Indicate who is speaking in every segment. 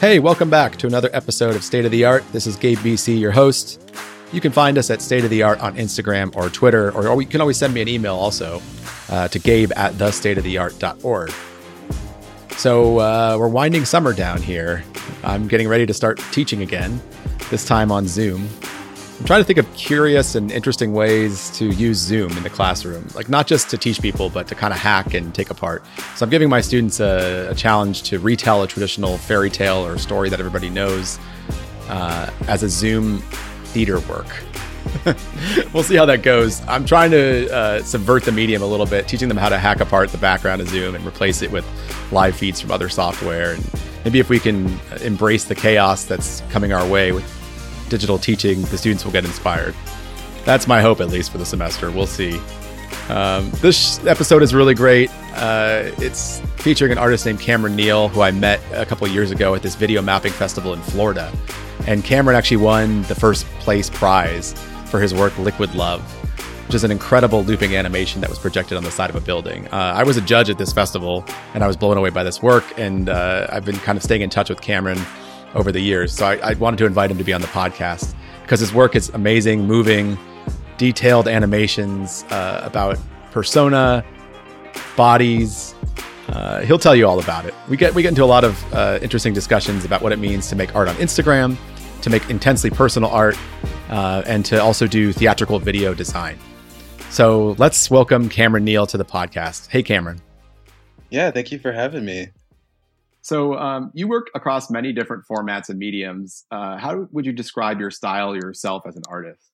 Speaker 1: Hey, welcome back to another episode of State of the Art. This is Gabe BC, your host. You can find us at State of the Art on Instagram or Twitter, or, or you can always send me an email also uh, to gabe at thestateoftheart.org. So uh, we're winding summer down here. I'm getting ready to start teaching again, this time on Zoom. I'm trying to think of curious and interesting ways to use Zoom in the classroom, like not just to teach people, but to kind of hack and take apart. So I'm giving my students a, a challenge to retell a traditional fairy tale or story that everybody knows uh, as a Zoom theater work. we'll see how that goes. I'm trying to uh, subvert the medium a little bit, teaching them how to hack apart the background of Zoom and replace it with live feeds from other software. And maybe if we can embrace the chaos that's coming our way with digital teaching, the students will get inspired. That's my hope, at least for the semester. We'll see. Um, this episode is really great. Uh, it's featuring an artist named Kameron Neal, who I met a couple years ago at this video mapping festival in Florida. And Kameron actually won the first place prize for his work, Liquid Love, which is an incredible looping animation that was projected on the side of a building. Uh, I was a judge at this festival, and I was blown away by this work. And uh, I've been kind of staying in touch with Kameron over the years. So I, I wanted to invite him to be on the podcast because his work is amazing, moving, detailed animations uh, about persona, bodies. Uh, he'll tell you all about it. We get we get into a lot of uh, interesting discussions about what it means to make art on Instagram, to make intensely personal art, uh, and to also do theatrical video design. So let's welcome Kameron Neal to the podcast. Hey, Kameron.
Speaker 2: Yeah, thank you for having me.
Speaker 1: So um, you work across many different formats and mediums. Uh, how would you describe your style yourself as an artist?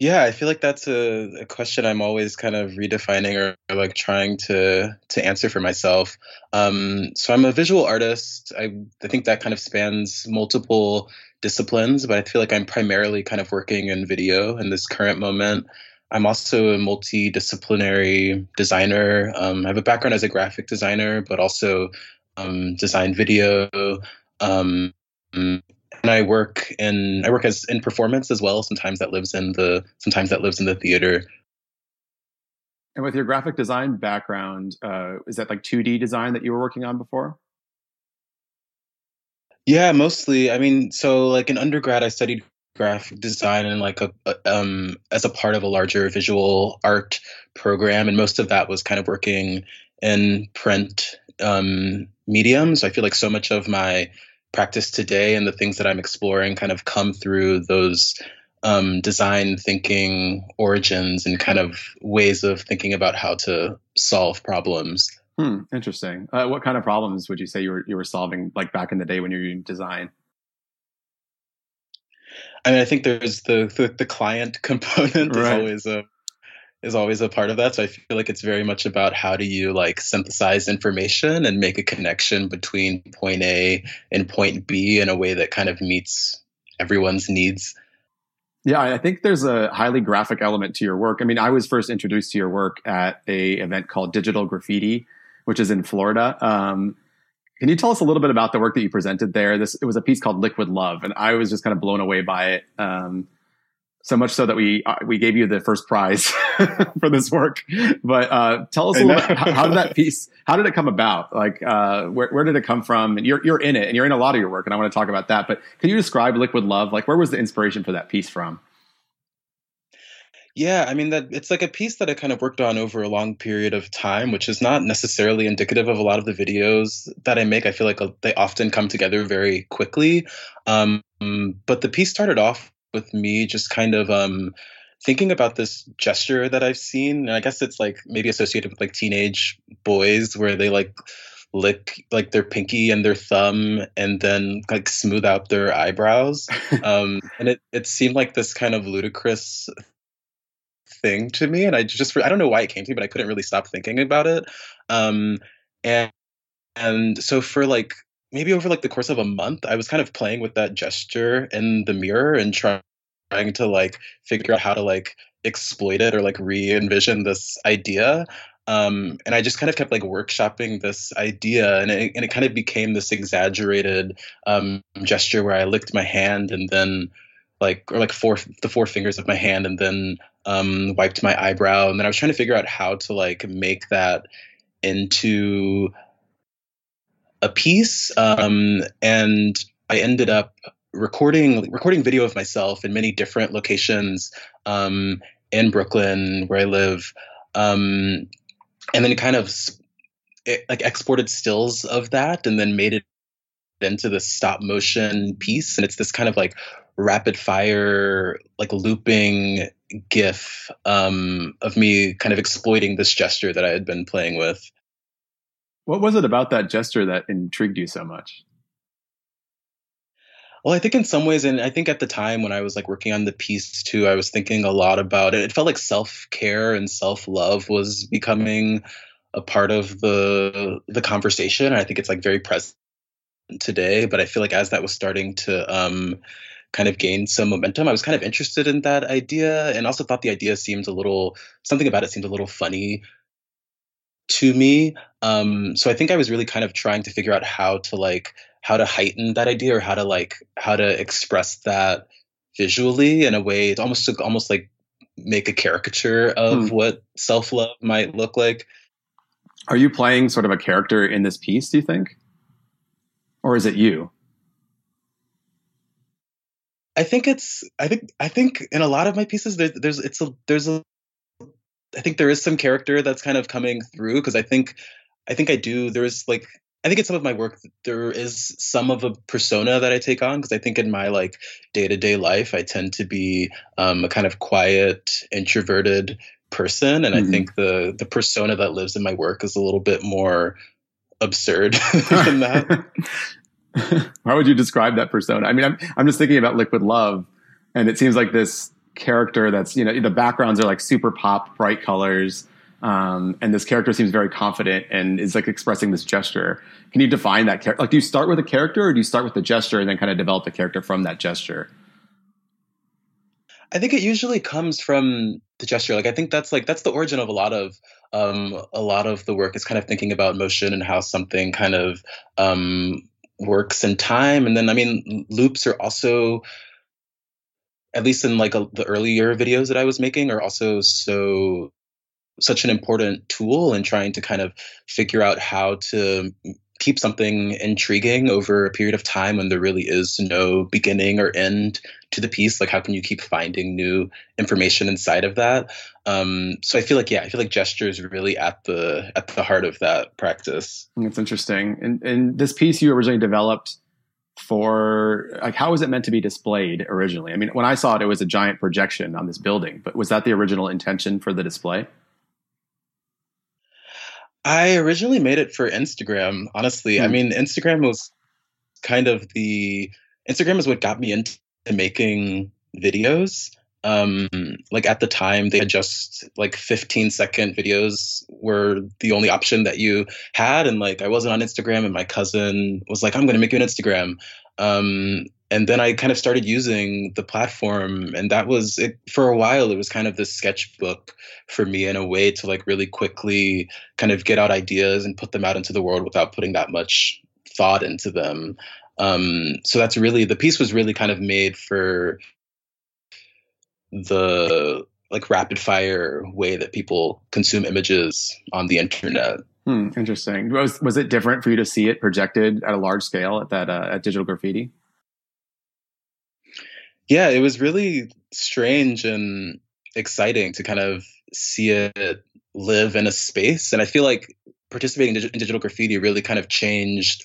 Speaker 2: Yeah, I feel like that's a, a question I'm always kind of redefining or, or, like trying to to answer for myself. Um, so I'm a visual artist. I I think that kind of spans multiple disciplines, but I feel like I'm primarily kind of working in video in this current moment. I'm also a multidisciplinary designer. Um, I have a background as a graphic designer, but also um, design video. Um, and I work in I work as in performance as well. Sometimes that lives in the sometimes that lives in the theater.
Speaker 1: And with your graphic design background, uh, is that like 2D design that you were working on before?
Speaker 2: Yeah, mostly. I mean, so like in undergrad, I studied graphic design and like a, um as a part of a larger visual art program and most of that was kind of working in print um mediums. I feel like so much of my practice today and the things that i'm exploring kind of come through those um, design thinking origins and kind of ways of thinking about how to solve problems.
Speaker 1: Hmm, interesting. Uh, what kind of problems would you say you were you were solving like back in the day when you were doing design
Speaker 2: I mean, I think there's the the, the client component right. is always a is always a part of that. So I feel like it's very much about how do you like synthesize information and make a connection between point A and point B in a way that kind of meets everyone's needs.
Speaker 1: Yeah, I think there's a highly graphic element to your work. I mean, I was first introduced to your work at a event called Digital Graffiti, which is in Florida. Um, can you tell us a little bit about the work that you presented there? This it was a piece called Liquid Love, and I was just kind of blown away by it. Um, so much so that we uh, we gave you the first prize for this work. But uh, tell us a little bit how, how, did that piece? How did it come about? Like, uh, where where did it come from? And you're you're in it, and you're in a lot of your work, and I want to talk about that. But can you describe Liquid Love? Like, where was the inspiration for that piece from?
Speaker 2: Yeah, I mean that it's like a piece that I kind of worked on over a long period of time, which is not necessarily indicative of a lot of the videos that I make. I feel like uh, they often come together very quickly. Um, but the piece started off with me just kind of um, thinking about this gesture that I've seen. And I guess it's like maybe associated with like teenage boys where they like lick like their pinky and their thumb and then like smooth out their eyebrows. um, and it, it seemed like this kind of ludicrous thing to me, and I just I don't know why it came to me, but I couldn't really stop thinking about it. Um, and and so for like maybe over like the course of a month, I was kind of playing with that gesture in the mirror and trying trying to like figure out how to like exploit it or like re-envision this idea. Um, and I just kind of kept like workshopping this idea, and it, and it kind of became this exaggerated um, gesture where I licked my hand and then like or like four the four fingers of my hand and then um, wiped my eyebrow and then I was trying to figure out how to like make that into a piece, um, and I ended up recording recording video of myself in many different locations um, in Brooklyn where I live, um, and then kind of it, like exported stills of that and then made it into this stop motion piece and it's this kind of like rapid fire like looping gif um, of me kind of exploiting this gesture that i had been playing with
Speaker 1: what was it about that gesture that intrigued you so much
Speaker 2: well i think in some ways and i think at the time when i was like working on the piece too i was thinking a lot about it it felt like self-care and self-love was becoming a part of the the conversation. And I think it's like very present today. But I feel like as that was starting to um, kind of gained some momentum, I was kind of interested in that idea, and also thought the idea seemed a little something about it seemed a little funny to me. Um, so I think I was really kind of trying to figure out how to like how to heighten that idea or how to like how to express that visually in a way it's almost to almost like make a caricature of hmm. what self-love might look like
Speaker 1: are you playing sort of a character in this piece, do you think? Or is it you?
Speaker 2: I think it's I think I think in a lot of my pieces there, there's it's a there's a I think there is some character that's kind of coming through because I think I think I do there's like I think in some of my work there is some of a persona that I take on because I think in my like day to day life I tend to be um, a kind of quiet, introverted person and mm-hmm. i think the the persona that lives in my work is a little bit more absurd than that
Speaker 1: how would you describe that persona? I mean I'm, I'm just thinking about liquid love and it seems like this character that's you know the backgrounds are like super pop bright colors um, and this character seems very confident and is like expressing this gesture. Can you define that character like do you start with a character or do you start with the gesture and then kind of develop the character from that gesture?
Speaker 2: I think it usually comes from the gesture. Like I think that's like that's the origin of a lot of um, a lot of the work is kind of thinking about motion and how something kind of um, works in time. And then I mean loops are also at least in like a, the earlier videos that I was making are also so such an important tool in trying to kind of figure out how to keep something intriguing over a period of time when there really is no beginning or end to the piece? Like how can you keep finding new information inside of that? Um, so i feel like yeah i feel like gesture is really at the at the heart of that practice.
Speaker 1: That's interesting. And, and this piece you originally developed for like how was it meant to be displayed originally? I mean when i saw it it was a giant projection on this building but was that the original intention for the display
Speaker 2: I originally made it for Instagram, honestly. I hmm. mean, Instagram was kind of the Instagram is what got me into making videos. Um, like at the time, they had just like 15 second videos were the only option that you had. And like I wasn't on Instagram, and my cousin was like, I'm going to make you an Instagram. Um, and then I kind of started using the platform, and that was it for a while. It was kind of this sketchbook for me in a way to like really quickly kind of get out ideas and put them out into the world without putting that much thought into them. Um, so that's really the piece was really kind of made for the like rapid fire way that people consume images on the internet.
Speaker 1: Hmm, interesting. Was was it different for you to see it projected at a large scale at that uh, at Digital Graffiti?
Speaker 2: Yeah, it was really strange and exciting to kind of see it live in a space. And I feel like participating in digital graffiti really kind of changed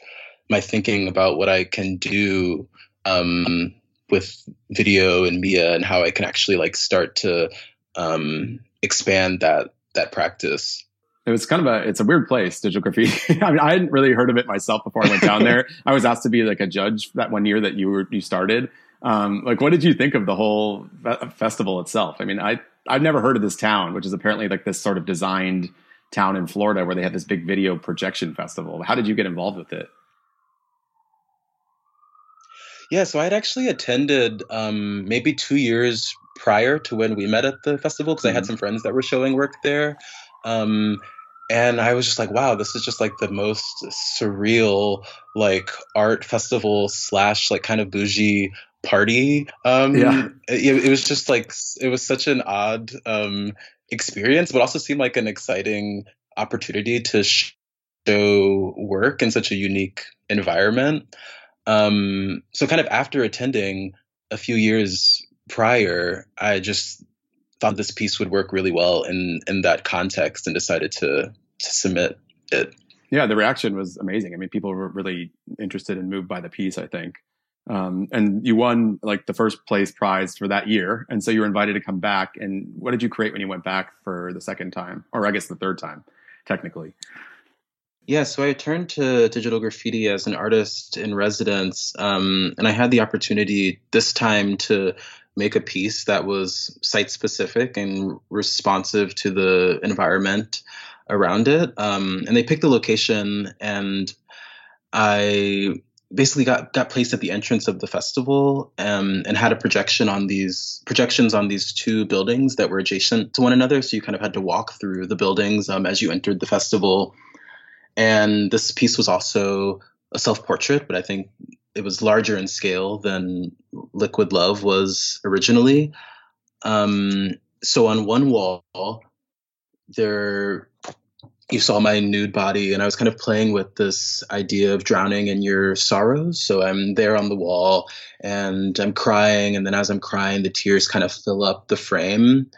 Speaker 2: my thinking about what I can do um, with video and media and how I can actually like start to um, expand that that practice.
Speaker 1: It was kind of a it's a weird place, digital graffiti. I mean, I hadn't really heard of it myself before I went down there. I was asked to be like a judge that one year that you were you started, um, like, what did you think of the whole fe- festival itself? I mean, I I've never heard of this town, which is apparently like this sort of designed town in Florida where they have this big video projection festival. How did you get involved with it?
Speaker 2: Yeah, so I'd actually attended um, maybe two years prior to when we met at the festival because mm-hmm. I had mm-hmm. some friends that were showing work there. Um, and I was just like, wow, this is just like the most surreal like art festival slash like kind of bougie party. Um, yeah, it, it, was just like it was such an odd um, experience, but also seemed like an exciting opportunity to show work in such a unique environment. Um, so, kind of after attending a few years prior, I just thought this piece would work really well in in that context and decided to to submit it.
Speaker 1: Yeah, the reaction was amazing. I mean, people were really interested and moved by the piece. I think, um, and you won like the first place prize for that year, and so you were invited to come back. And what did you create when you went back for the second time, or I guess the third time, technically?
Speaker 2: Yeah, so I turned to digital graffiti as an artist in residence, um, and I had the opportunity this time to make a piece that was site specific and responsive to the environment around it. Um, and they picked the location, and I basically got got placed at the entrance of the festival um, and had a projection on these projections on these two buildings that were adjacent to one another. So you kind of had to walk through the buildings um, as you entered the festival. And this piece was also a self portrait, but I think it was larger in scale than Liquid Love was originally. Um, so on one wall, there you saw my nude body, and I was kind of playing with this idea of drowning in your sorrows. So I'm there on the wall, and I'm crying, and then as I'm crying, the tears kind of fill up the frame.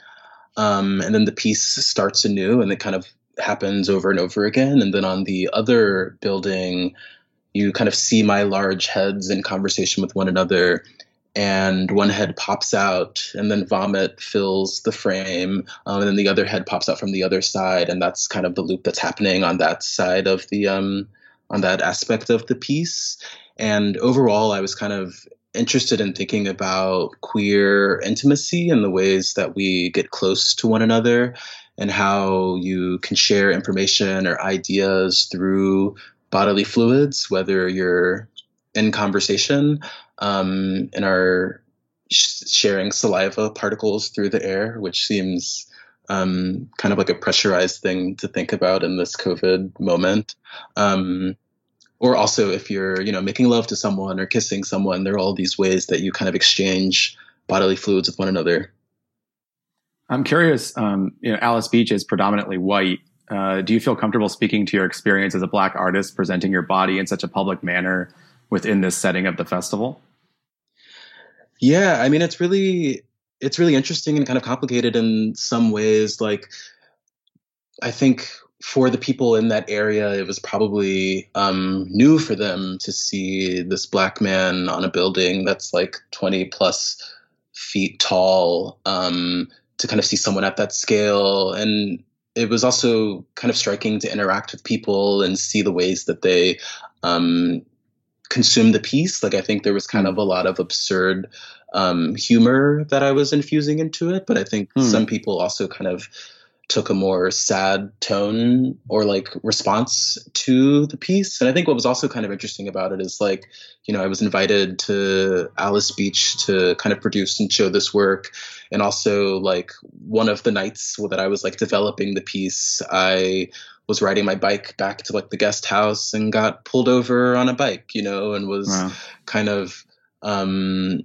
Speaker 2: Um, and then the piece starts anew, and it kind of happens over and over again. And then on the other building, you kind of see my large heads in conversation with one another and one head pops out and then vomit fills the frame um, and then the other head pops out from the other side and that's kind of the loop that's happening on that side of the um, on that aspect of the piece. And overall i was kind of interested in thinking about queer intimacy and the ways that we get close to one another and how you can share information or ideas through bodily fluids, whether you're in conversation um, and are sh- sharing saliva particles through the air, which seems um, kind of like a pressurized thing to think about in this COVID moment. Um, or also if you're, you know, making love to someone or kissing someone, there are all these ways that you kind of exchange bodily fluids with one another.
Speaker 1: I'm curious. Um, you know, Alys Beach is predominantly white. Uh, do you feel comfortable speaking to your experience as a black artist, presenting your body in such a public manner within this setting of the festival?
Speaker 2: Yeah, I mean, it's really it's really interesting and kind of complicated in some ways. Like, I think for the people in that area, it was probably um, new for them to see this black man on a building that's like 20 plus feet tall. Um, to kind of see someone at that scale and it was also kind of striking to interact with people and see the ways that they um, consume the piece. Like I think there was kind of a lot of absurd um, humor that I was infusing into it, but I think hmm. some people also kind of took a more sad tone or like response to the piece. And I think what was also kind of interesting about it is like, you know, I was invited to Alys Beach to kind of produce and show this work. And also like one of the nights that I was like developing the piece, I was riding my bike back to like the guest house and got pulled over on a bike, you know, and was wow. kind of um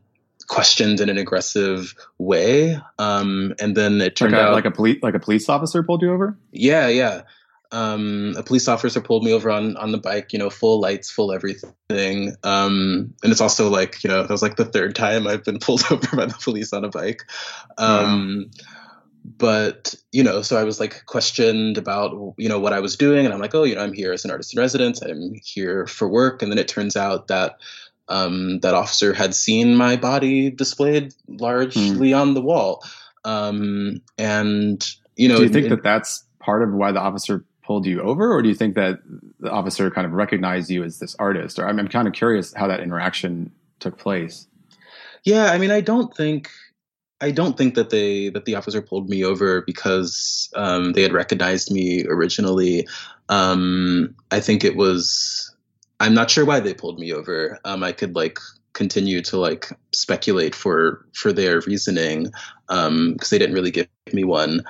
Speaker 2: questioned in an aggressive way. Um, and then it turned
Speaker 1: like
Speaker 2: a, out
Speaker 1: like a police like a police officer pulled you over.
Speaker 2: Yeah, yeah. Um, a police officer pulled me over on on the bike. You know, full lights, full everything. Um, and it's also like you know that was like the third time I've been pulled over by the police on a bike. Um, wow. But you know, so I was like questioned about you know what I was doing, and I'm like, oh, you know, I'm here as an artist in residence. I'm here for work, and then it turns out that um, that officer had seen my body displayed largely mm. on the wall. Um, and you know,
Speaker 1: do you think that that's part of why the officer pulled you over, or do you think that the officer kind of recognized you as this artist? Or I'm, I'm kind of curious how that interaction took place.
Speaker 2: Yeah, I mean, I don't think I don't think that they that the officer pulled me over because um, they had recognized me originally. Um, I think it was I'm not sure why they pulled me over. Um, I could like continue to like speculate for for their reasoning because um, they didn't really give me one.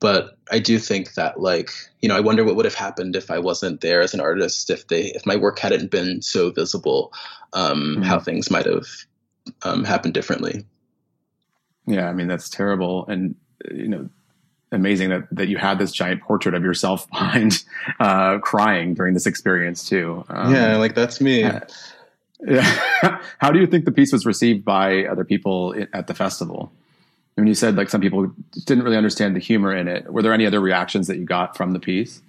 Speaker 2: But I do think that like you know I wonder what would have happened if I wasn't there as an artist if they if my work hadn't been so visible, um, mm-hmm. how things might have um, happened differently.
Speaker 1: Yeah, I mean that's terrible, and you know amazing that that you had this giant portrait of yourself behind uh, crying during this experience too.
Speaker 2: Um, yeah, like that's me.
Speaker 1: Uh, yeah. How do you think the piece was received by other people at the festival? I mean, you said like some people didn't really understand the humor in it. Were there any other reactions that you got from the piece?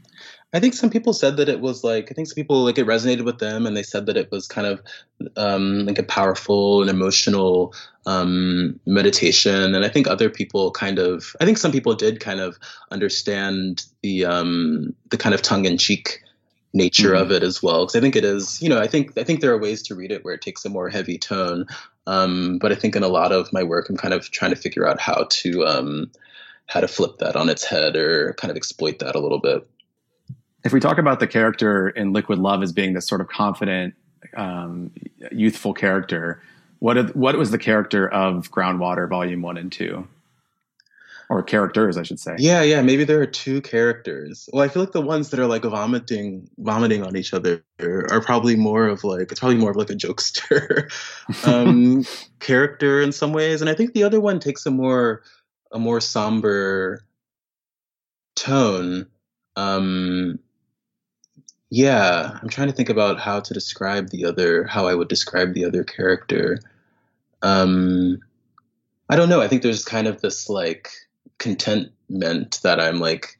Speaker 2: I think some people said that it was like I think some people like it resonated with them, and they said that it was kind of um, like a powerful and emotional um, meditation. And I think other people kind of I think some people did kind of understand the um, the kind of tongue in cheek nature mm-hmm. of it as well because I think it is you know I think I think there are ways to read it where it takes a more heavy tone, um, but I think in a lot of my work I'm kind of trying to figure out how to um, how to flip that on its head or kind of exploit that a little bit
Speaker 1: if we talk about the character in Liquid Love as being this sort of confident, um, youthful character, what what was the character of Groundwater Volume One and Two? Or characters, I should say.
Speaker 2: Yeah, yeah. Maybe there are two characters. Well, I feel like the ones that are like vomiting, vomiting on each other are probably more of like it's probably more of like a jokester um, character in some ways, and I think the other one takes a more a more somber tone. Um, yeah, I'm trying to think about how to describe the other, how I would describe the other character. Um, I don't know. I think there's kind of this like contentment that I'm like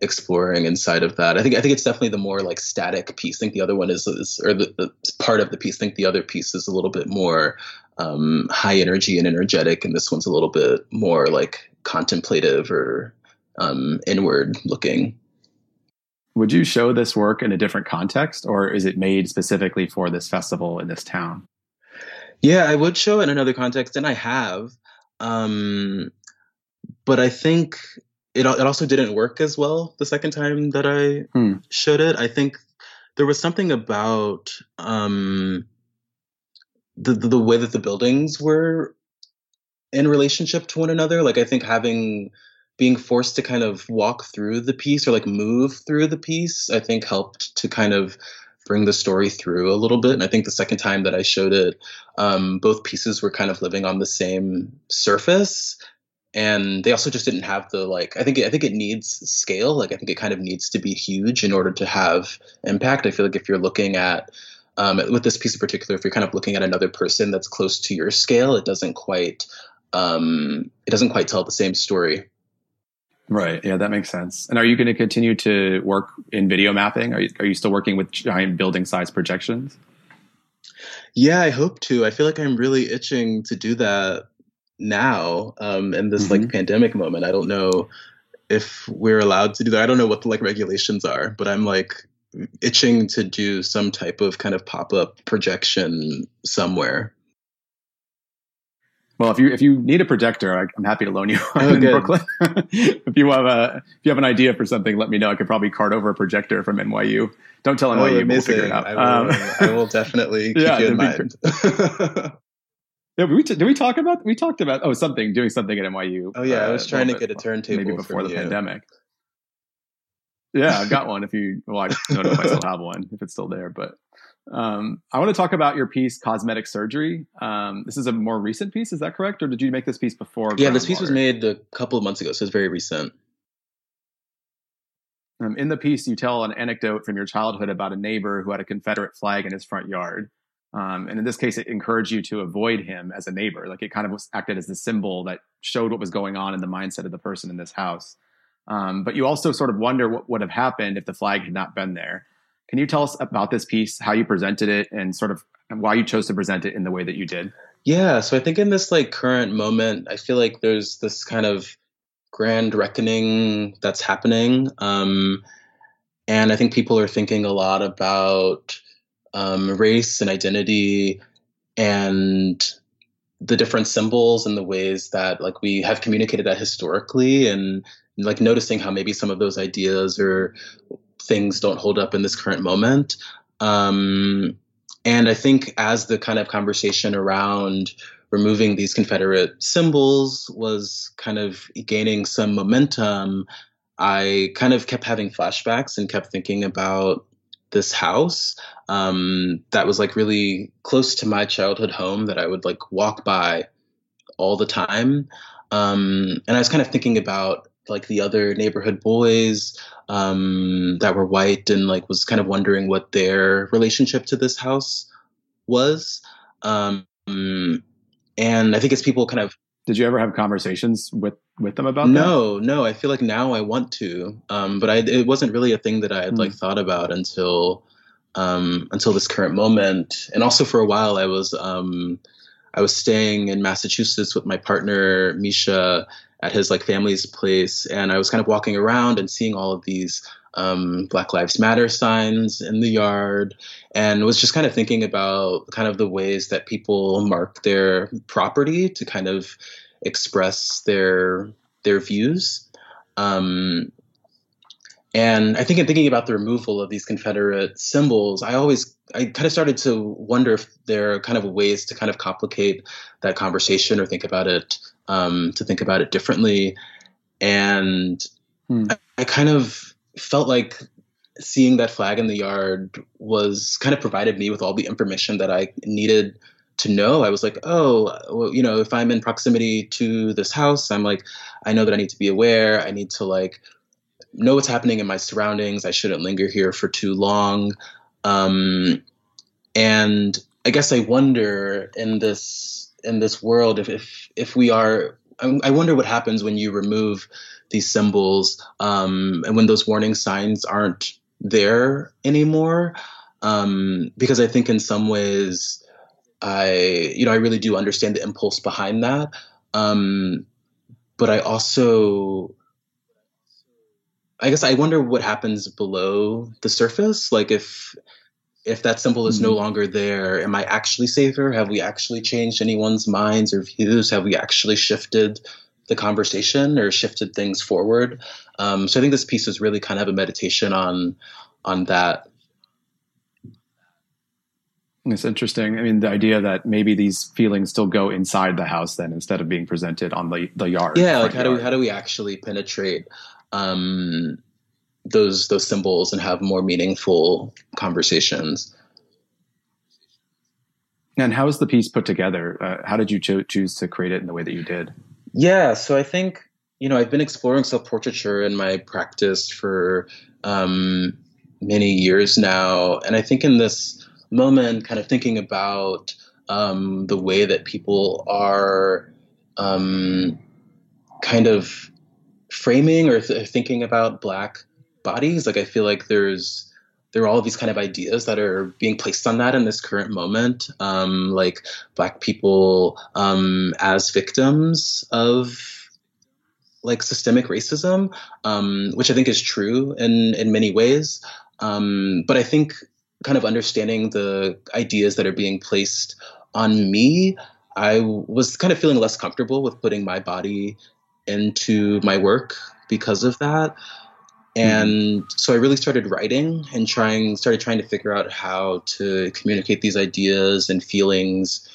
Speaker 2: exploring inside of that. I think I think it's definitely the more like static piece. I think the other one is, is or the, the, part of the piece. I think the other piece is a little bit more um, high energy and energetic, and this one's a little bit more like contemplative or um, inward looking
Speaker 1: would you show this work in a different context or is it made specifically for this festival in this town?
Speaker 2: Yeah i would show it in another context and i have um, but i think it, it also didn't work as well the second time that i hmm. showed it. I think there was something about um, the, the, the way that the buildings were in relationship to one another. Like i think having being forced to kind of walk through the piece or like move through the piece, I think helped to kind of bring the story through a little bit. And I think the second time that I showed it, um, both pieces were kind of living on the same surface. And they also just didn't have the like. I think I think it needs scale. Like I think it kind of needs to be huge in order to have impact. I feel like if you're looking at um, with this piece in particular, if you're kind of looking at another person that's close to your scale, it doesn't quite um, it doesn't quite tell the same story.
Speaker 1: Right. Yeah, that makes sense. And are you going to continue to work in video mapping? Are you, are you still working with giant building size projections?
Speaker 2: Yeah, I hope to. I feel like I'm really itching to do that now um, in this mm-hmm. like pandemic moment. I don't know if we're allowed to do that. I don't know what the like regulations are, but I'm like itching to do some type of kind of pop up projection somewhere.
Speaker 1: Well, if you if you need a projector, I, am happy to loan you one oh, in good. Brooklyn. if you have a if you have an idea for something, let me know. I could probably cart over a projector from NYU. Don't tell NYU, oh, we'll figure it out.
Speaker 2: I will, um, I will definitely keep yeah, you in mind.
Speaker 1: yeah, we did we talk about we talked about oh something doing something at NYU.
Speaker 2: Oh yeah, uh, I was trying to get a turntable
Speaker 1: maybe before the
Speaker 2: you.
Speaker 1: pandemic. Yeah, I've got one. If you well, I don't know if I still have one if it's still there, but um, I want to talk about your piece, Cosmetic Surgery. Um, this is a more recent piece, is that correct? Or did you make this piece before?
Speaker 2: Yeah, this piece was made a couple of months ago, so it's very recent.
Speaker 1: Um, in the piece, you tell an anecdote from your childhood about a neighbor who had a Confederate flag in his front yard. Um, and in this case, it encouraged you to avoid him as a neighbor. Like it kind of was acted as the symbol that showed what was going on in the mindset of the person in this house. Um, but you also sort of wonder what would have happened if the flag had not been there. Can you tell us about this piece, how you presented it, and sort of why you chose to present it in the way that you did?
Speaker 2: Yeah, so I think in this like current moment, I feel like there's this kind of grand reckoning that's happening, um, and I think people are thinking a lot about um, race and identity and the different symbols and the ways that like we have communicated that historically and like noticing how maybe some of those ideas or things don't hold up in this current moment. Um, and I think as the kind of conversation around removing these Confederate symbols was kind of gaining some momentum, I kind of kept having flashbacks and kept thinking about this house um, that was like really close to my childhood home that I would like walk by all the time. Um, and I was kind of thinking about like the other neighborhood boys um, that were white and like was kind of wondering what their relationship to this house was. Um, and I think as people kind of
Speaker 1: did you ever have conversations with with them about
Speaker 2: no, that? No, no. I feel like now I want to, um, but I, it wasn't really a thing that I had mm. like thought about until um, until this current moment. And also for a while, I was um, I was staying in Massachusetts with my partner Misha at his like family's place, and I was kind of walking around and seeing all of these um, Black Lives Matter signs in the yard, and was just kind of thinking about kind of the ways that people mark their property to kind of express their their views. Um, and I think in thinking about the removal of these Confederate symbols, I always I kind of started to wonder if there are kind of ways to kind of complicate that conversation or think about it um, to think about it differently. And hmm. I, I kind of felt like seeing that flag in the yard was kind of provided me with all the information that I needed to know. I was like, oh, well, you know, if I'm in proximity to this house, I'm like, I know that I need to be aware. I need to like know what's happening in my surroundings. I shouldn't linger here for too long. Um, and I guess I wonder in this in this world if if if we are. I wonder what happens when you remove these symbols um, and when those warning signs aren't there anymore. Um, because I think in some ways, I you know I really do understand the impulse behind that. Um, but I also I guess I wonder what happens below the surface. Like if if that symbol is mm-hmm. no longer there, am I actually safer? Have we actually changed anyone's minds or views? Have we actually shifted the conversation or shifted things forward? Um, so I think this piece is really kind of a meditation on on that.
Speaker 1: It's interesting. I mean, the idea that maybe these feelings still go inside the house then instead of being presented on the the yard.
Speaker 2: Yeah, like how yard. do we how do we actually penetrate um, those those symbols and have more meaningful conversations.
Speaker 1: And how was the piece put together? Uh, how did you cho- choose to create it in the way that you did?
Speaker 2: Yeah, so I think you know I've been exploring self portraiture in my practice for um, many years now, and I think in this moment, kind of thinking about um, the way that people are um, kind of framing or th- thinking about black bodies like i feel like there's there are all these kind of ideas that are being placed on that in this current moment um, like black people um, as victims of like systemic racism um, which i think is true in in many ways um, but i think kind of understanding the ideas that are being placed on me I was kind of feeling less comfortable with putting my body into my work because of that. Mm-hmm. And so I really started writing and trying started trying to figure out how to communicate these ideas and feelings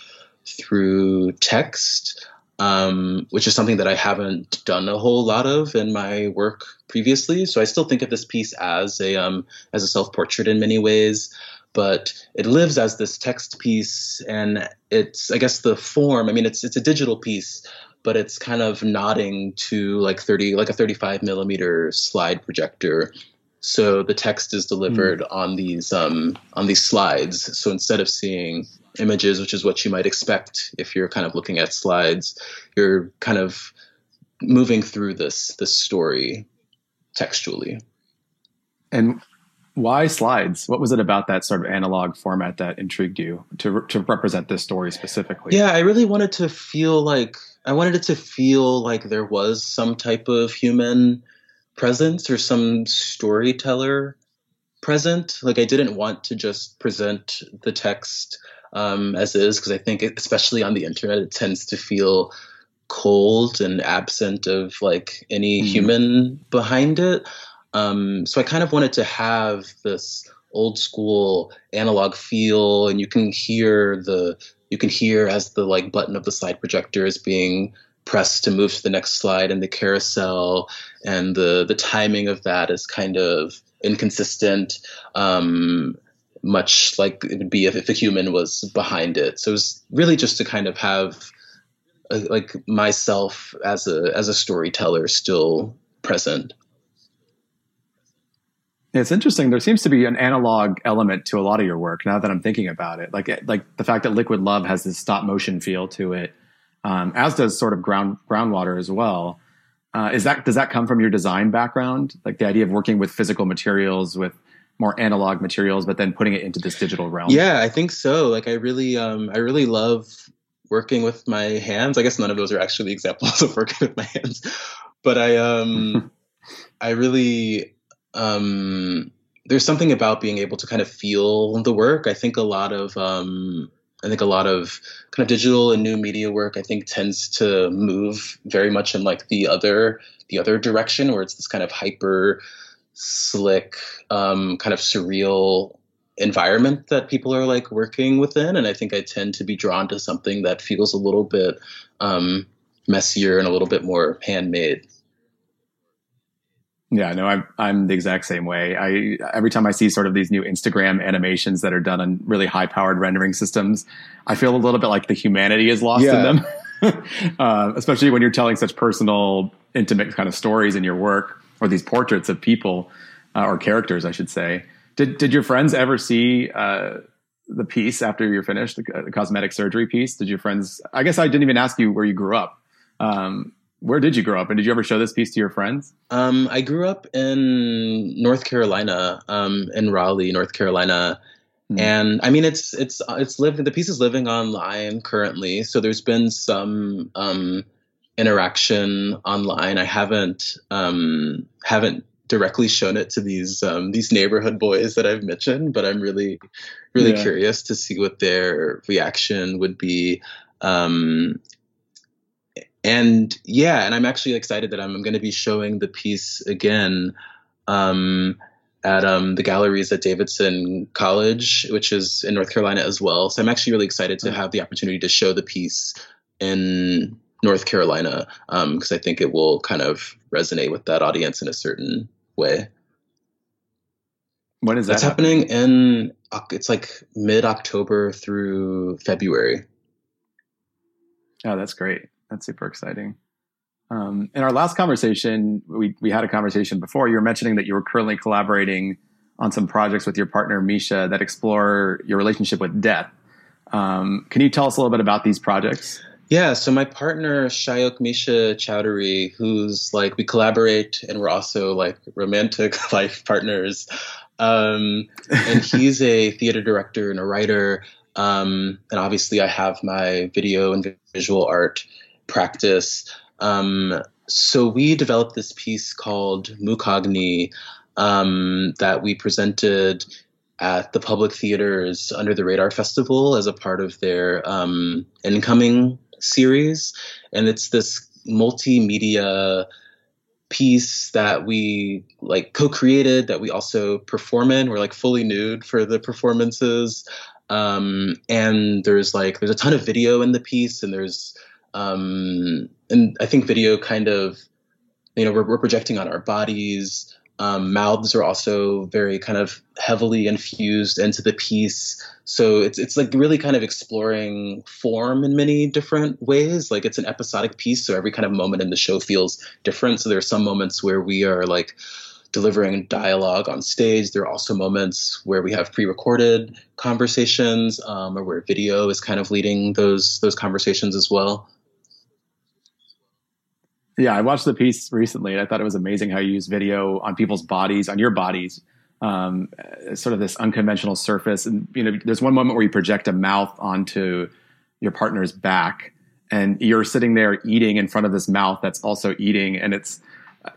Speaker 2: through text, um, which is something that I haven't done a whole lot of in my work previously. So I still think of this piece as a um, as a self portrait in many ways, but it lives as this text piece, and it's I guess the form. I mean, it's it's a digital piece, but it's kind of nodding to like 30 like a 35 millimeter slide projector so the text is delivered mm. on these um, on these slides so instead of seeing images which is what you might expect if you're kind of looking at slides you're kind of moving through this this story textually
Speaker 1: and why slides? What was it about that sort of analog format that intrigued you to to represent this story specifically?
Speaker 2: Yeah, I really wanted to feel like I wanted it to feel like there was some type of human presence or some storyteller present. Like I didn't want to just present the text um, as is because I think, especially on the internet, it tends to feel cold and absent of like any mm. human behind it. Um, so I kind of wanted to have this old school analog feel, and you can hear the you can hear as the like button of the slide projector is being pressed to move to the next slide and the carousel and the the timing of that is kind of inconsistent um, much like it would be if, if a human was behind it so it was really just to kind of have a, uh, like myself as a as a storyteller still present.
Speaker 1: It's interesting. There seems to be an analog element to a lot of your work. Now that I'm thinking about it, like like the fact that Liquid Love has this stop motion feel to it, um, as does sort of ground groundwater as well. Uh, is that does that come from your design background, like the idea of working with physical materials, with more analog materials, but then putting it into this digital realm?
Speaker 2: Yeah, I think so. Like I really, um, I really love working with my hands. I guess none of those are actually examples of working with my hands, but I, um, I really um, there's something about being able to kind of feel the work. I think a lot of um, I think a lot of kind of digital and new media work I think tends to move very much in like the other the other direction where it's this kind of hyper slick um, kind of surreal environment that people are like working within and I think I tend to be drawn to something that feels a little bit um, messier and a little bit more handmade.
Speaker 1: Yeah, no, I'm I'm the exact same way. I every time I see sort of these new Instagram animations that are done on really high powered rendering systems, I feel a little bit like the humanity is lost yeah. in them. uh, especially when you're telling such personal, intimate kind of stories in your work, or these portraits of people uh, or characters, I should say. Did did your friends ever see uh, the piece after you're finished, the, the, cosmetic surgery piece? Did your friends? I guess I didn't even ask you where you grew up. Um, where did you grow up, and did you ever show this piece to your friends?
Speaker 2: Um, I grew up in North Carolina, um, in Raleigh, North Carolina, mm. and I mean it's it's it's living. The piece is living online currently, so there's been some um, interaction online. I haven't um, haven't directly shown it to these um, these neighborhood boys that I've mentioned, but I'm really really yeah. curious to see what their reaction would be. Um, and yeah, and I'm actually excited that I'm going to be showing the piece again um, at um, the galleries at Davidson College, which is in North Carolina as well. So I'm actually really excited to have the opportunity to show the piece in North Carolina because um, I think it will kind of resonate with that audience in a certain way.
Speaker 1: When is that?
Speaker 2: It's happening in it's like mid October through February.
Speaker 1: Oh, that's great. That's super exciting. Um, in our last conversation, we, we had a conversation before. You were mentioning that you were currently collaborating on some projects with your partner, Misha, that explore your relationship with death. Um, can you tell us a little bit about these projects?
Speaker 2: Yeah, so my partner Shayok Misha Chowdhury, who's like we collaborate and we're also like romantic life partners. Um, and he's a theater director and a writer. Um, and obviously, I have my video and visual art practice. Um, so we developed this piece called MukhAgni um, that we presented at the public theaters under the Radar Festival as a part of their um, incoming series, and it's this multimedia piece that we like co-created that we also perform in. We're like fully nude for the performances. Um, and there's like there's a ton of video in the piece and there's um, and I think video kind of, you know, we're, we're projecting on our bodies. Um, mouths are also very kind of heavily infused into the piece. So it's it's like really kind of exploring form in many different ways. Like it's an episodic piece, so every kind of moment in the show feels different. So there are some moments where we are like delivering dialogue on stage. There are also moments where we have pre-recorded conversations, um, or where video is kind of leading those those conversations as well.
Speaker 1: Yeah, I watched the piece recently. And I thought it was amazing how you use video on people's bodies, on your bodies, um, sort of this unconventional surface. And you know, there's one moment where you project a mouth onto your partner's back, and you're sitting there eating in front of this mouth that's also eating, and it's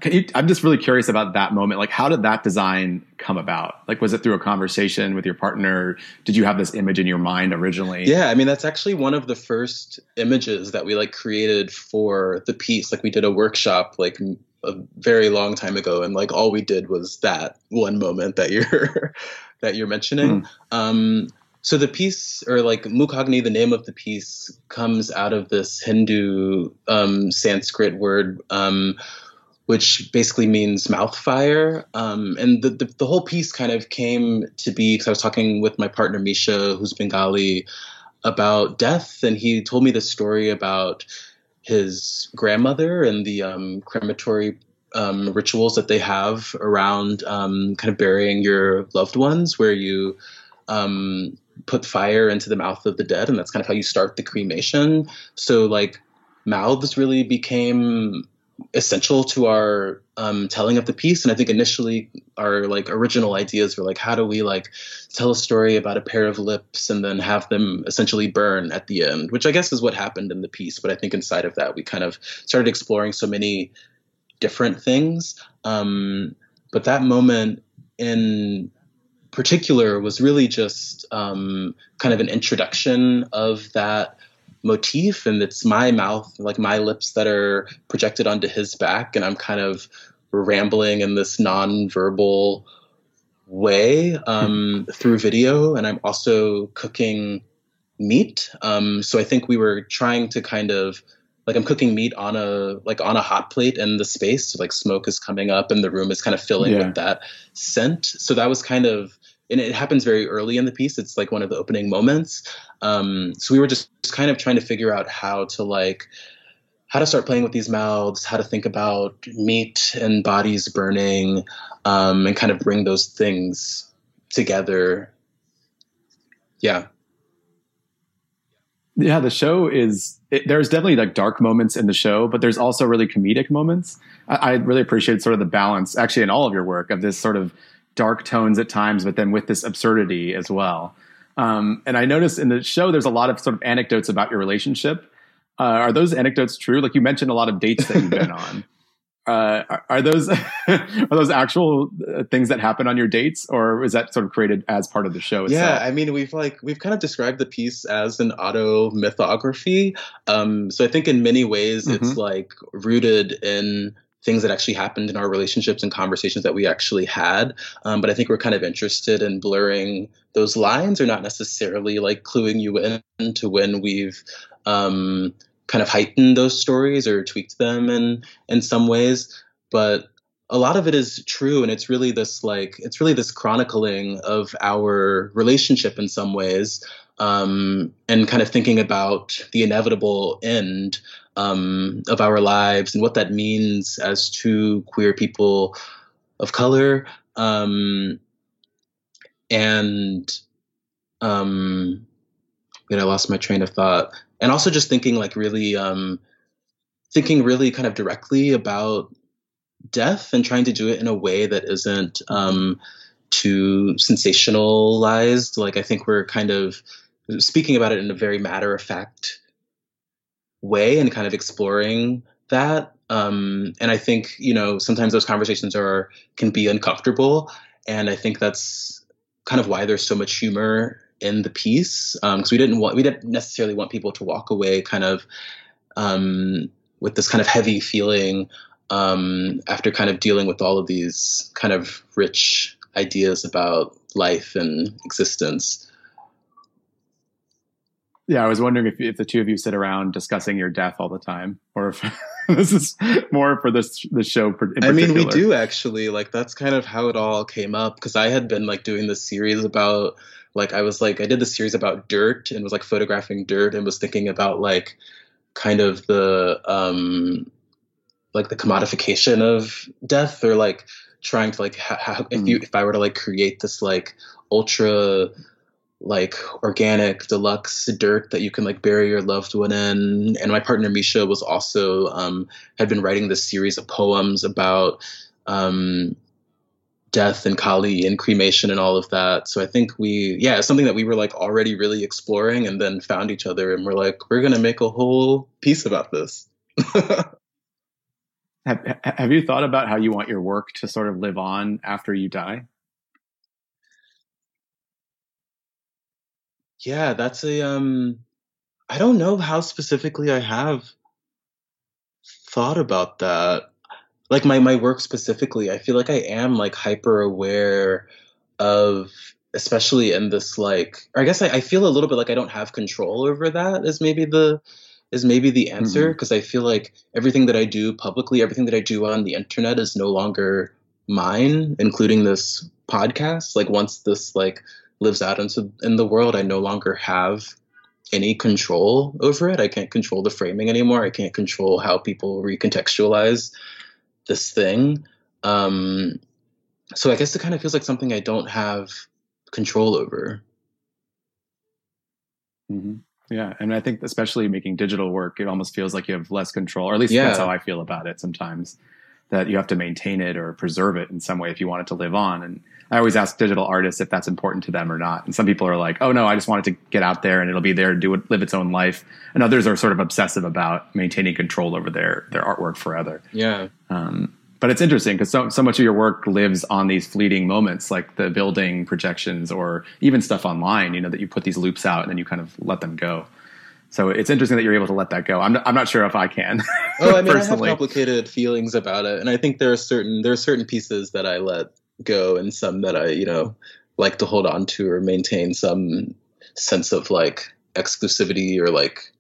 Speaker 1: you, I'm just really curious about that moment. Like, how did that design come about? Like, was it through a conversation with your partner? Did you have this image in your mind originally?
Speaker 2: Yeah, I mean, that's actually one of the first images that we like created for the piece. Like, we did a workshop like a very long time ago, and like all we did was that one moment that you're that you're mentioning. Mm. Um, so the piece, or like MukhAgni, the name of the piece, comes out of this Hindu um, Sanskrit word. Um, which basically means mouth fire. Um, and the, the, the, whole piece kind of came to be because I was talking with my partner Misha, who's Bengali, about death. And he told me this story about his grandmother and the um, crematory um, rituals that they have around um, kind of burying your loved ones, where you um, put fire into the mouth of the dead, and that's kind of how you start the cremation. So like mouths really became essential to our um, telling of the piece. And i think initially our like original ideas were like how do we like tell a story about a pair of lips and then have them essentially burn at the end which i guess is what happened in the piece. But i think inside of that we kind of started exploring so many different things. Um, but that moment in particular was really just um, kind of an introduction of that motif and it's my mouth like my lips that are projected onto his back and i'm kind of rambling in this non-verbal way um, through video and i'm also cooking meat. Um, so i think we were trying to kind of like i'm cooking meat on a like on a hot plate in the space so like smoke is coming up and the room is kind of filling yeah. with that scent. So that was kind of and it happens very early in the piece. It's like one of the opening moments. Um, so we were just kind of trying to figure out how to like how to start playing with these mouths, how to think about meat and bodies burning, um, and kind of bring those things together. Yeah.
Speaker 1: Yeah, the show is. It, there's definitely like dark moments in the show, but there's also really comedic moments. I, I really appreciate sort of the balance, actually, in all of your work of this sort of dark tones at times, but then with this absurdity as well. Um, and I noticed in the show, there's a lot of sort of anecdotes about your relationship. Uh, are those anecdotes true? Like you mentioned a lot of dates that you've been on. Uh, are, are, those are those actual uh, things that happen on your dates, or is that sort of created as part of the show?
Speaker 2: Itself? Yeah, I mean, we've like we've kind of described the piece as an auto mythography. Um, so I think in many ways mm-hmm. it's like rooted in things that actually happened in our relationships and conversations that we actually had. Um, but I think we're kind of interested in blurring those lines or not necessarily like cluing you in to when we've um, kind of heightened those stories or tweaked them in in some ways. But a lot of it is true and it's really this like it's really this chronicling of our relationship in some ways um, and kind of thinking about the inevitable end um, of our lives and what that means as two queer people of color. Um, and um, I lost my train of thought. And also just thinking like really, um, thinking really kind of directly about death and trying to do it in a way that isn't um, too sensationalized. Like I think we're kind of speaking about it in a very matter of fact way and kind of exploring that. Um, and I think you know sometimes those conversations are can be uncomfortable, and I think that's kind of why there's so much humor in the piece because um, we didn't want we didn't necessarily want people to walk away kind of um, with this kind of heavy feeling um, after kind of dealing with all of these kind of rich ideas about life and existence.
Speaker 1: Yeah, I was wondering if, if the two of you sit around discussing your death all the time, or if this is more for this the show.
Speaker 2: I mean, we do actually. Like that's kind of how it all came up because I had been like doing this series about like I was like I did the series about dirt and was like photographing dirt and was thinking about like kind of the um like the commodification of death or like trying to like how, how if you mm. if I were to like create this like ultra like organic deluxe dirt that you can like bury your loved one in. And my partner Misha was also um, had been writing this series of poems about um, death and Kali and cremation and all of that. So I think we yeah, something that we were like already really exploring and then found each other and we're like, we're gonna make a whole piece about this.
Speaker 1: have, have you thought about how you want your work to sort of live on after you die?
Speaker 2: Yeah, that's a um I don't know how specifically I have thought about that. Like my my work specifically, I feel like I am like hyper aware of especially in this like I guess I, I feel a little bit like I don't have control over that is maybe the is maybe the answer because mm-hmm. I feel like everything that I do publicly, everything that I do on the internet is no longer mine, including this podcast. Like once this like lives out into in the world, I no longer have any control over it. I can't control the framing anymore. I can't control how people recontextualize this thing. Um, so I guess it kind of feels like something I don't have control over.
Speaker 1: Mm-hmm. Yeah, and I think especially making digital work, it almost feels like you have less control, or at least yeah. that's how I feel about it sometimes. That you have to maintain it or preserve it in some way if you want it to live on. And I always ask digital artists if that's important to them or not. And some people are like, "Oh no, I just want it to get out there and it'll be there to do it, live its own life." And others are sort of obsessive about maintaining control over their their artwork forever.
Speaker 2: Yeah.
Speaker 1: Um, but it's interesting because so, so much of your work lives on these fleeting moments like the building projections or even stuff online you know that you put these loops out and then you kind of let them go so it's interesting that you're able to let that go i'm, not, I'm not sure if i can
Speaker 2: oh i mean i have complicated feelings about it and i think there are certain there are certain pieces that i let go and some that i you know like to hold on to or maintain some sense of like exclusivity or like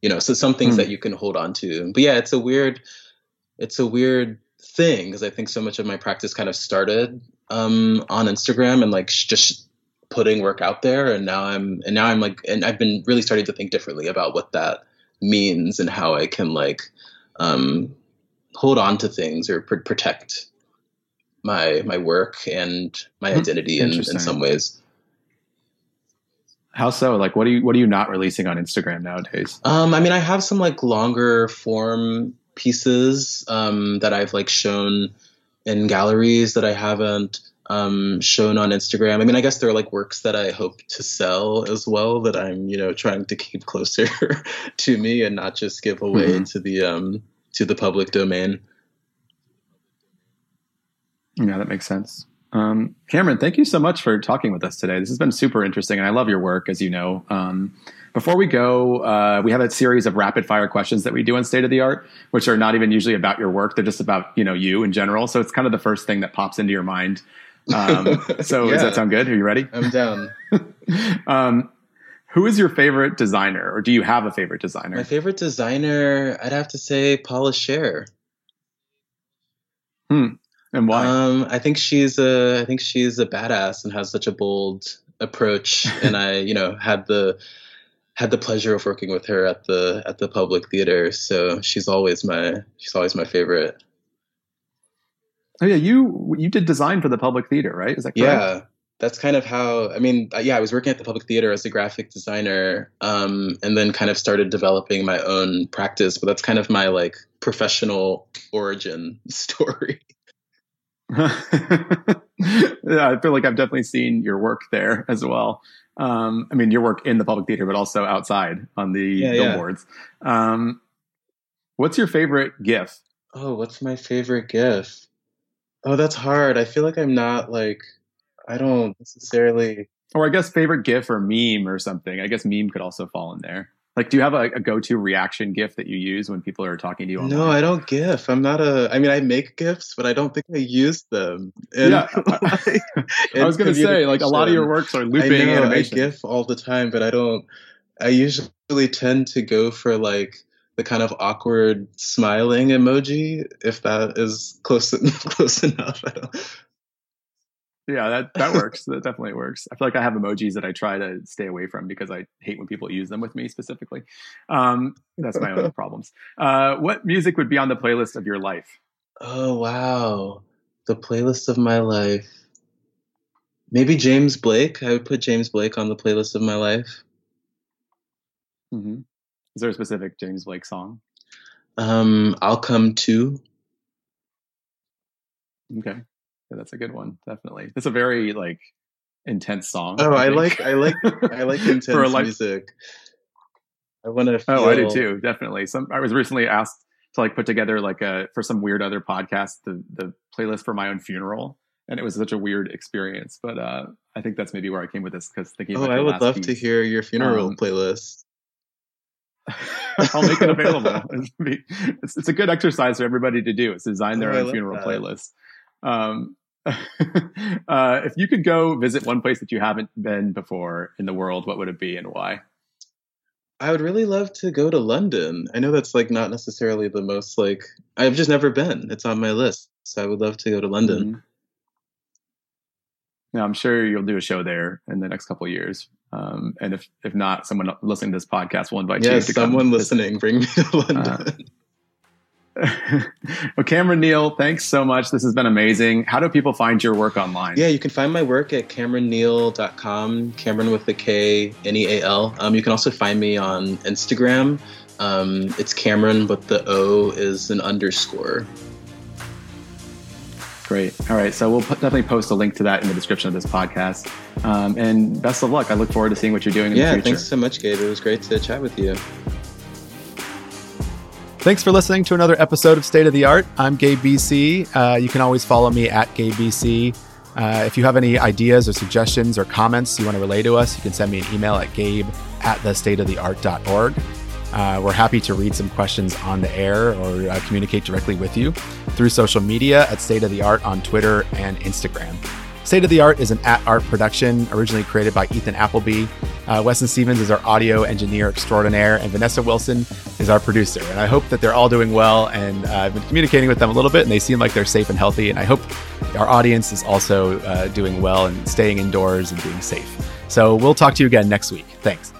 Speaker 2: you know so some things mm. that you can hold on to but yeah it's a weird it's a weird thing because I think so much of my practice kind of started um, on Instagram and like just putting work out there, and now I'm and now I'm like and I've been really starting to think differently about what that means and how I can like um, hold on to things or pr- protect my my work and my hmm, identity in, in some ways.
Speaker 1: How so? Like, what are you what are you not releasing on Instagram nowadays?
Speaker 2: Um, I mean, I have some like longer form pieces um, that I've like shown in galleries that I haven't um, shown on Instagram. I mean, I guess there are like works that I hope to sell as well that I'm, you know, trying to keep closer to me and not just give away mm-hmm. to the um, to the public domain.
Speaker 1: Yeah, that makes sense. Um, Kameron, thank you so much for talking with us today. This has been super interesting, and I love your work, as you know. Um, before we go, uh, we have a series of rapid fire questions that we do on State of the Art, which are not even usually about your work; they're just about you know you in general. So it's kind of the first thing that pops into your mind. Um, so yeah. does that sound good? Are you ready?
Speaker 2: I'm down.
Speaker 1: um, who is your favorite designer, or do you have a favorite designer?
Speaker 2: My favorite designer, I'd have to say Paula Scher.
Speaker 1: Hmm. And why?
Speaker 2: Um, I think she's a I think she's a badass and has such a bold approach. and I, you know, had the had the pleasure of working with her at the at the public theater. So she's always my she's always my favorite.
Speaker 1: Oh yeah, you you did design for the public theater, right? Is that correct?
Speaker 2: Yeah, that's kind of how. I mean, yeah, I was working at the public theater as a graphic designer, um, and then kind of started developing my own practice. But that's kind of my like professional origin story.
Speaker 1: yeah, I feel like I've definitely seen your work there as well. Um, I mean, your work in the public theater, but also outside on the yeah, billboards. Yeah. Um, what's your favorite GIF?
Speaker 2: Oh, what's my favorite GIF? Oh, that's hard. I feel like I'm not like I don't necessarily.
Speaker 1: Or I guess favorite GIF or meme or something. I guess meme could also fall in there. Like, do you have a, a, go-to reaction GIF that you use when people are talking to you?
Speaker 2: Online? No, I don't GIF. I'm not a. I mean, I make GIFs, but I don't think I use them. And,
Speaker 1: yeah, I was going to say, like, a lot of your works are looping I know, animation.
Speaker 2: I GIF all the time, but I don't. I usually tend to go for like the kind of awkward smiling emoji, if that is close close enough.
Speaker 1: Yeah, that that works. that definitely works. I feel like I have emojis that I try to stay away from because I hate when people use them with me specifically. Um, that's my own problems. Uh, what music would be on the playlist of your life?
Speaker 2: Oh wow, the playlist of my life. Maybe James Blake. I would put James Blake on the playlist of my life.
Speaker 1: Mm-hmm. Is there a specific James Blake song?
Speaker 2: Um, I'll come too.
Speaker 1: Okay. Yeah, that's a good one. Definitely. It's a very like intense song.
Speaker 2: Oh, I, I like I like I like intense music. I want to. Feel...
Speaker 1: Oh, I do too. Definitely. Some. I was recently asked to like put together like a for some weird other podcast the the playlist for my own funeral, and it was such a weird experience. But uh I think that's maybe where I came with this because thinking.
Speaker 2: Oh, I would love piece. to hear your funeral um, playlist.
Speaker 1: I'll make it available. It's, it's, a good exercise for everybody to do. It's design their oh, own funeral that. playlist. Um, uh, if you could go visit one place that you haven't been before in the world, what would it be and why?
Speaker 2: I would really love to go to London. I know that's like not necessarily the most like I've just never been. It's on my list, so I would love to go to London. Mm-hmm.
Speaker 1: Yeah, I'm sure you'll do a show there in the next couple of years. Um, and if if not, someone listening to this podcast will invite
Speaker 2: yeah,
Speaker 1: you.
Speaker 2: to someone listening, bring me to London. Uh,
Speaker 1: well, Kameron Neal, thanks so much. This has been amazing. How do people find your work online?
Speaker 2: Yeah, you can find my work at KameronNeal.com, Kameron with the K, N E A L. Um, you can also find me on Instagram. Um, it's Kameron, but the O is an underscore.
Speaker 1: Great. All right. So we'll definitely post a link to that in the description of this podcast. Um, and best of luck. I look forward to seeing what you're doing in
Speaker 2: yeah,
Speaker 1: the future.
Speaker 2: thanks so much, Gabe. It was great to chat with you.
Speaker 1: Thanks for listening to another episode of State of the Art. I'm Gabe BC. Uh, you can always follow me at Gabe BC. Uh, if you have any ideas or suggestions or comments you want to relay to us, you can send me an email at gabe at thestateoftheart.org. Uh, we're happy to read some questions on the air or uh, communicate directly with you through social media at State of the Art on Twitter and Instagram. State of the Art is an at art production originally created by Ethan Appleby. Uh, Weston Stevens is our audio engineer extraordinaire, and Vanessa Wilson is our producer. And I hope that they're all doing well. And uh, I've been communicating with them a little bit, and they seem like they're safe and healthy. And I hope our audience is also uh, doing well and staying indoors and being safe. So we'll talk to you again next week. Thanks.